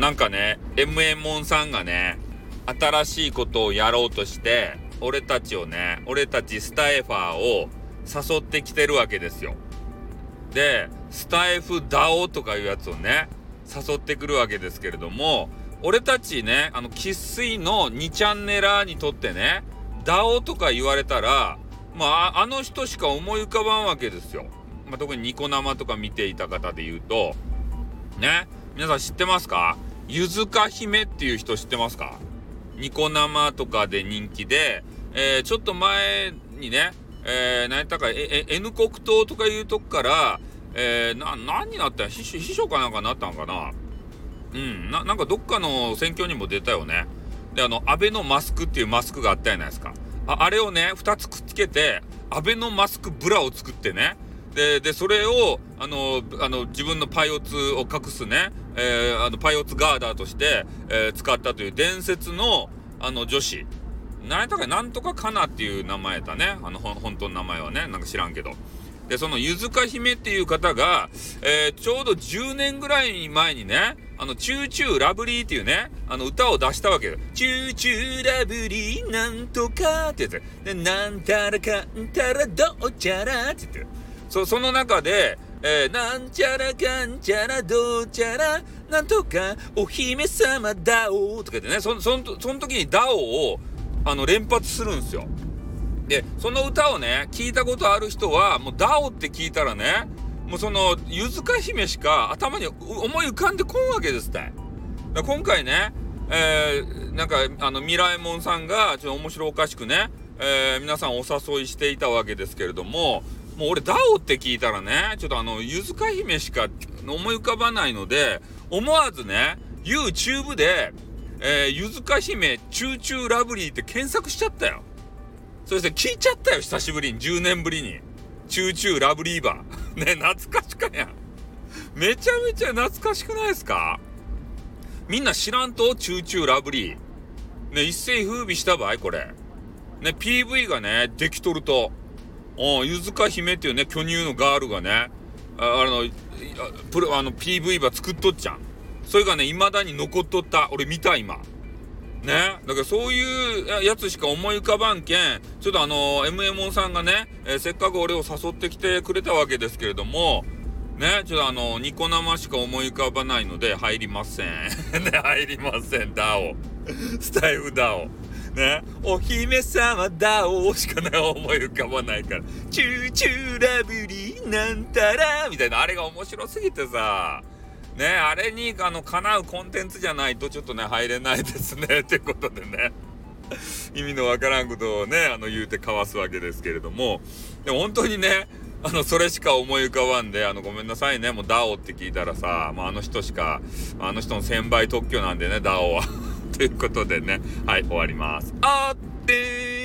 なんかね、MA モンさんがね、新しいことをやろうとして、俺たちをね、俺たちスタエファーを誘ってきてるわけですよ。で、スタエフダオとかいうやつをね、誘ってくるわけですけれども、俺たちね、あの、生粋の2チャンネラーにとってね、ダオとか言われたら、まあ、あの人しか思い浮かばんわけですよ。まあ、特にニコ生とか見ていた方で言うと、ね、皆さん知ってますか？ゆずか姫っていう人知ってますか？ニコ生とかで人気で、えー、ちょっと前にね、えー、何やったか、え、え、N 国党とかいうとこから、えー、な、何になったん秘書、秘書かなんかになったんかな？うん、な、なんかどっかの選挙にも出たよね。で、あの、安倍のマスクっていうマスクがあったじゃないですか。ああれをね、2つくっつけて、安倍のマスクブラを作ってね、で、で、それを、あの、あの、自分のパイオツを隠すね、えー、あの、パイオツガーダーとして、えー、使ったという伝説の、あの、女子。何やったかなんとかかなっていう名前だね。あの、本当の名前はね。なんか知らんけど。で、そのゆずか姫っていう方が、えー、ちょうど10年ぐらい前にね、あの、チューチューラブリーっていうね、あの歌を出したわけよ。チューチューラブリーなんとかってやつ。で、なんたらかんたらどうちゃらって言って。そ、その中で、えー、なんちゃらかんちゃらどうちゃら、なんとかお姫様だおとか言ってね、そ、その、その時にダオを、あの、連発するんですよ。で、その歌をね、聞いたことある人は、もうダオって聞いたらね、もうその、ゆずか姫しか頭に思い浮かんでこんわけですって。今回ね、えー、なんか、あの、ミラエモンさんが、ちょっと面白おかしくね、えー、皆さんお誘いしていたわけですけれども、もう俺、ダオって聞いたらね、ちょっとあの、ゆずか姫しか思い浮かばないので、思わずね、YouTube で、えー、ゆずか姫、チューチューラブリーって検索しちゃったよ。そして聞いちゃったよ、久しぶりに、10年ぶりに。チューチューラブリーバー。ね、懐かしかやん。めちゃめちゃ懐かしくないですか？みんな知らんと？チューチューラブリー。ね、一世風靡した場合これ。ね、PV がね、できとると。うん、ゆずか姫っていうね、巨乳のガールがね、ああの、プロ、あの、PV ば作っとっちゃん。それがね、未だに残っとった。俺見た、今。ね。だからそういうやつしか思い浮かばんけん、ちょっとあの、MMO さんがね、えー、せっかく俺を誘ってきてくれたわけですけれども、ね、ちょっとあの、ニコ生しか思い浮かばないので入りません。ね、入りません、ダオ。スタイフダオ。ね、お姫様だおしかね、思い浮かばないから。チューチューラブリーなんたらみたいな、あれが面白すぎてさ。ね、あれに、あの、叶うコンテンツじゃないとちょっとね、入れないですね。ってことでね。意味のわからんことをね、あの、言うてかわすわけですけれども、でも本当にね、あの、それしか思い浮かばんで、あの、ごめんなさいね、もうダオって聞いたらさ、もうあの人しか、あの人の1000倍特許なんでね、ダオは。ということでね、はい、終わります。あって